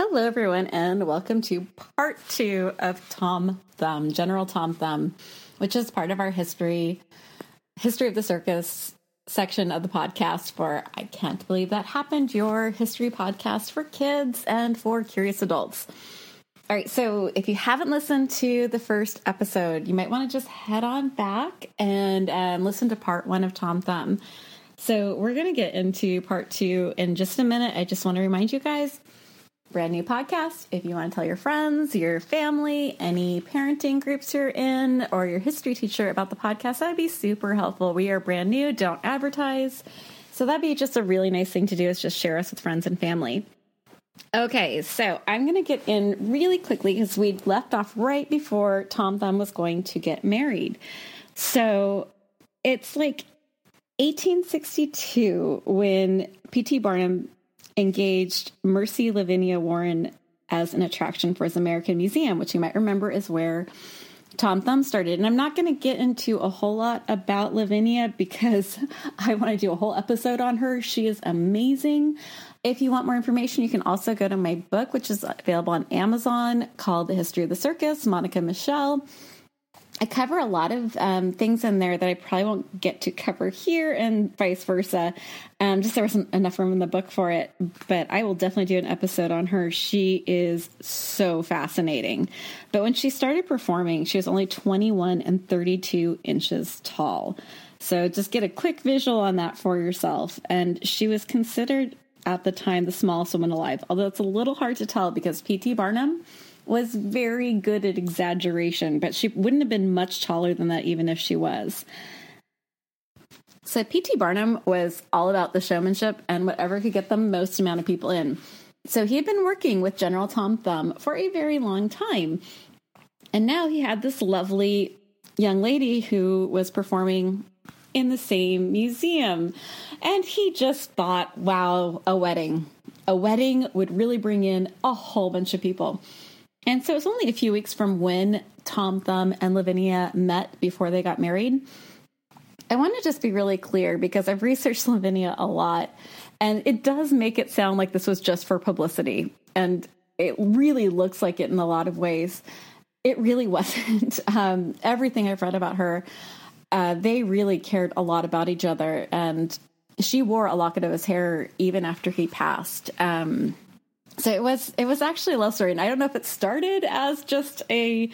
Hello, everyone, and welcome to part two of Tom Thumb, General Tom Thumb, which is part of our history, history of the circus section of the podcast for I Can't Believe That Happened, your history podcast for kids and for curious adults. All right, so if you haven't listened to the first episode, you might want to just head on back and um, listen to part one of Tom Thumb. So, we're going to get into part two in just a minute. I just want to remind you guys brand new podcast. If you want to tell your friends, your family, any parenting groups you're in, or your history teacher about the podcast, that'd be super helpful. We are brand new, don't advertise. So that'd be just a really nice thing to do is just share us with friends and family. Okay, so I'm going to get in really quickly because we left off right before Tom Thumb was going to get married. So it's like 1862 when P.T. Barnum engaged Mercy Lavinia Warren as an attraction for his American Museum, which you might remember is where Tom Thumb started. And I'm not going to get into a whole lot about Lavinia because I want to do a whole episode on her. She is amazing. If you want more information, you can also go to my book, which is available on Amazon called The History of the Circus, Monica Michelle. I cover a lot of um, things in there that I probably won't get to cover here, and vice versa. Um, just there wasn't enough room in the book for it, but I will definitely do an episode on her. She is so fascinating. But when she started performing, she was only 21 and 32 inches tall. So just get a quick visual on that for yourself. And she was considered at the time the smallest woman alive, although it's a little hard to tell because P.T. Barnum was very good at exaggeration, but she wouldn't have been much taller than that even if she was. So P.T. Barnum was all about the showmanship and whatever could get the most amount of people in. So he had been working with General Tom Thumb for a very long time. And now he had this lovely young lady who was performing in the same museum. And he just thought, wow, a wedding. A wedding would really bring in a whole bunch of people. And so it's only a few weeks from when Tom Thumb and Lavinia met before they got married. I want to just be really clear because I've researched Lavinia a lot, and it does make it sound like this was just for publicity. And it really looks like it in a lot of ways. It really wasn't. Um, everything I've read about her, uh, they really cared a lot about each other. And she wore a locket of his hair even after he passed. Um, so it was it was actually a love story and i don't know if it started as just a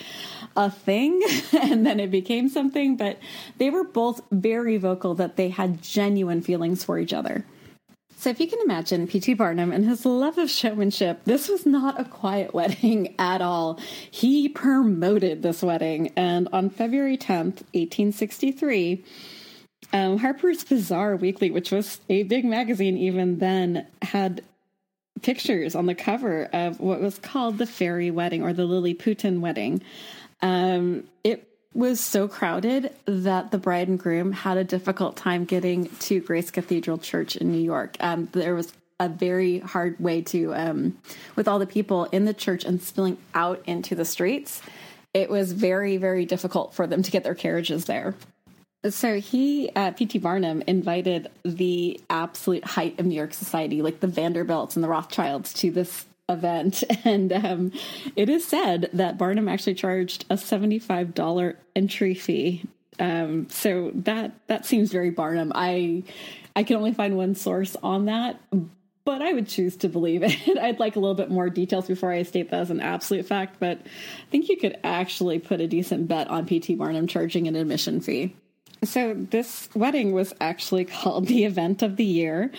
a thing and then it became something but they were both very vocal that they had genuine feelings for each other. So if you can imagine pt barnum and his love of showmanship this was not a quiet wedding at all. He promoted this wedding and on february 10th 1863 um, Harper's Bazaar Weekly, which was a big magazine even then, had pictures on the cover of what was called the fairy wedding or the Lilliputian wedding. Um, it was so crowded that the bride and groom had a difficult time getting to Grace Cathedral Church in New York. Um, there was a very hard way to, um, with all the people in the church and spilling out into the streets. It was very, very difficult for them to get their carriages there. So he, uh, P.T. Barnum, invited the absolute height of New York society, like the Vanderbilts and the Rothschilds, to this event. And um, it is said that Barnum actually charged a seventy-five dollar entry fee. Um, so that that seems very Barnum. I I can only find one source on that, but I would choose to believe it. I'd like a little bit more details before I state that as an absolute fact, but I think you could actually put a decent bet on P.T. Barnum charging an admission fee. So, this wedding was actually called the event of the year,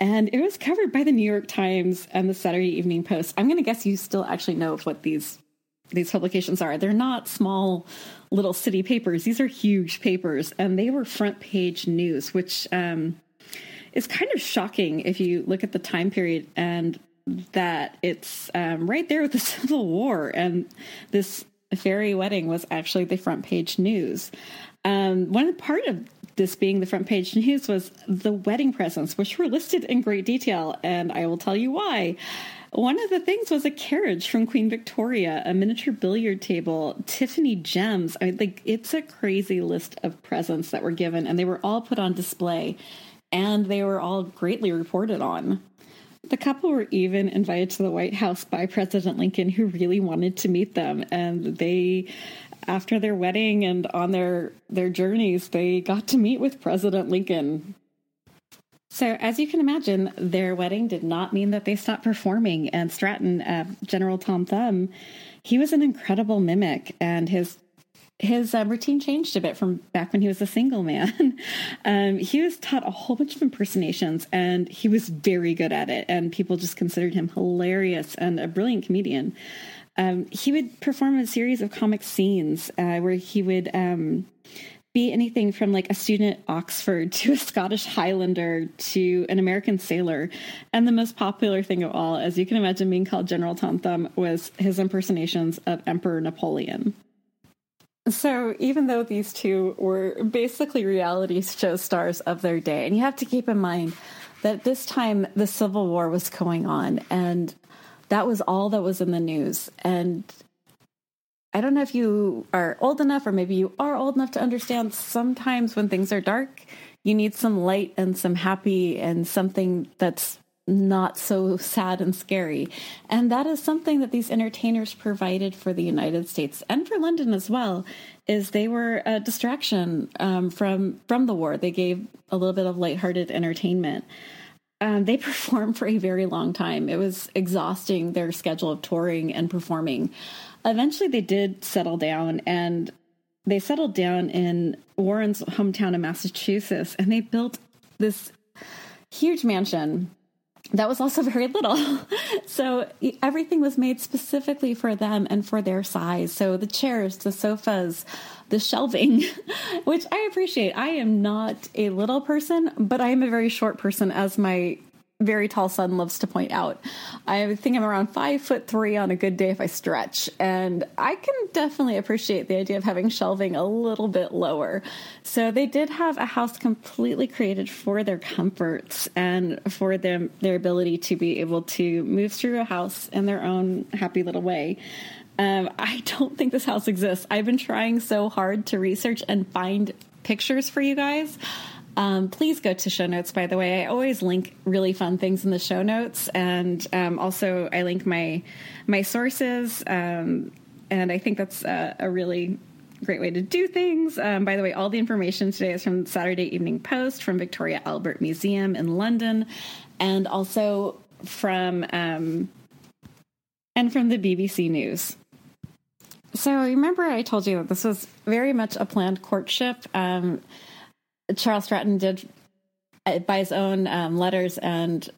and it was covered by the New York Times and the Saturday Evening Post. I'm going to guess you still actually know what these these publications are. They're not small little city papers. These are huge papers, and they were front page news, which um, is kind of shocking if you look at the time period and that it's um, right there with the Civil War, and this fairy wedding was actually the front page news. Um, one part of this being the front page news was the wedding presents, which were listed in great detail, and I will tell you why. One of the things was a carriage from Queen Victoria, a miniature billiard table, Tiffany gems. I mean, like it's a crazy list of presents that were given, and they were all put on display, and they were all greatly reported on. The couple were even invited to the White House by President Lincoln, who really wanted to meet them. And they, after their wedding and on their, their journeys, they got to meet with President Lincoln. So, as you can imagine, their wedding did not mean that they stopped performing. And Stratton, uh, General Tom Thumb, he was an incredible mimic, and his his uh, routine changed a bit from back when he was a single man. um, he was taught a whole bunch of impersonations, and he was very good at it. And people just considered him hilarious and a brilliant comedian. Um, he would perform a series of comic scenes uh, where he would um, be anything from like a student at Oxford to a Scottish Highlander to an American sailor. And the most popular thing of all, as you can imagine, being called General Tom Thumb, was his impersonations of Emperor Napoleon. So, even though these two were basically reality show stars of their day, and you have to keep in mind that this time the Civil War was going on, and that was all that was in the news. And I don't know if you are old enough, or maybe you are old enough to understand sometimes when things are dark, you need some light and some happy and something that's not so sad and scary. And that is something that these entertainers provided for the United States and for London as well. Is they were a distraction um, from from the war. They gave a little bit of lighthearted entertainment. Um, they performed for a very long time. It was exhausting their schedule of touring and performing. Eventually, they did settle down, and they settled down in Warren's hometown of Massachusetts, and they built this huge mansion that was also very little. so everything was made specifically for them and for their size. So the chairs, the sofas, the shelving, which I appreciate. I am not a little person, but I am a very short person, as my very tall son loves to point out. I think I'm around five foot three on a good day if I stretch, and I can definitely appreciate the idea of having shelving a little bit lower. So they did have a house completely created for their comforts and for them their ability to be able to move through a house in their own happy little way. Um, I don't think this house exists. I've been trying so hard to research and find pictures for you guys. Um, please go to show notes, by the way. I always link really fun things in the show notes. And um, also, I link my, my sources. Um, and I think that's a, a, really great way to do things. Um, by the way, all the information today is from Saturday Evening Post, from Victoria Albert Museum in London, and also from um, and from the BBC News. So remember, I told you that this was very much a planned courtship. Um, Charles Stratton did, uh, by his own um, letters and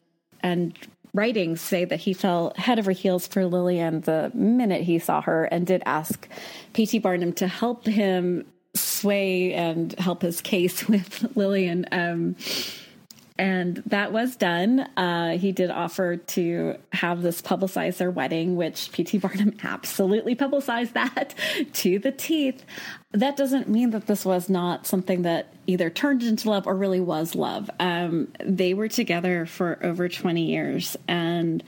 and writings, say that he fell head over heels for Lillian the minute he saw her, and did ask P.T. Barnum to help him sway and help his case with Lillian. Um, and that was done. Uh, he did offer to have this publicize their wedding, which P.T. Barnum absolutely publicized that to the teeth. That doesn't mean that this was not something that either turned into love or really was love. Um, they were together for over 20 years. And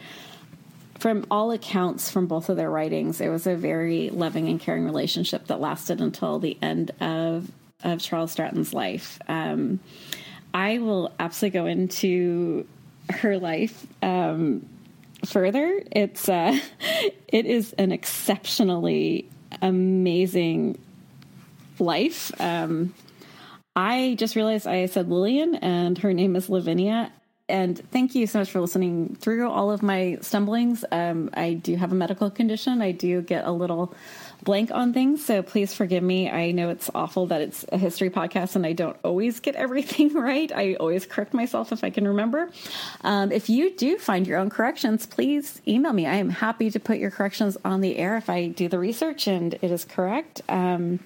from all accounts from both of their writings, it was a very loving and caring relationship that lasted until the end of, of Charles Stratton's life. Um, I will absolutely go into her life um, further. It's uh, it is an exceptionally amazing life. Um, I just realized I said Lillian, and her name is Lavinia. And thank you so much for listening through all of my stumblings. Um, I do have a medical condition. I do get a little blank on things, so please forgive me. I know it's awful that it's a history podcast and I don't always get everything right. I always correct myself if I can remember. Um, if you do find your own corrections, please email me. I am happy to put your corrections on the air if I do the research and it is correct. Um,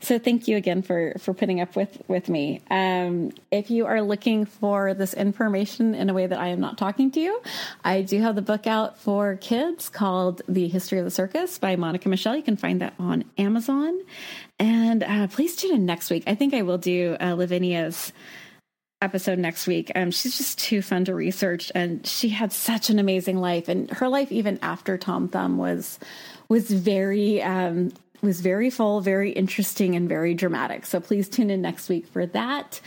so thank you again for for putting up with with me. Um, if you are looking for this information in a way that I am not talking to you, I do have the book out for kids called The History of the Circus by Monica Michelle. You can find that on Amazon. And uh, please tune in next week. I think I will do uh, Lavinia's episode next week. Um, she's just too fun to research, and she had such an amazing life. And her life, even after Tom Thumb, was was very um, was very full, very interesting, and very dramatic. So please tune in next week for that.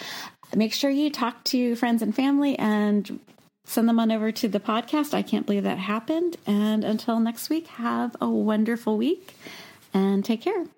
Make sure you talk to friends and family and send them on over to the podcast. I can't believe that happened. And until next week, have a wonderful week and take care.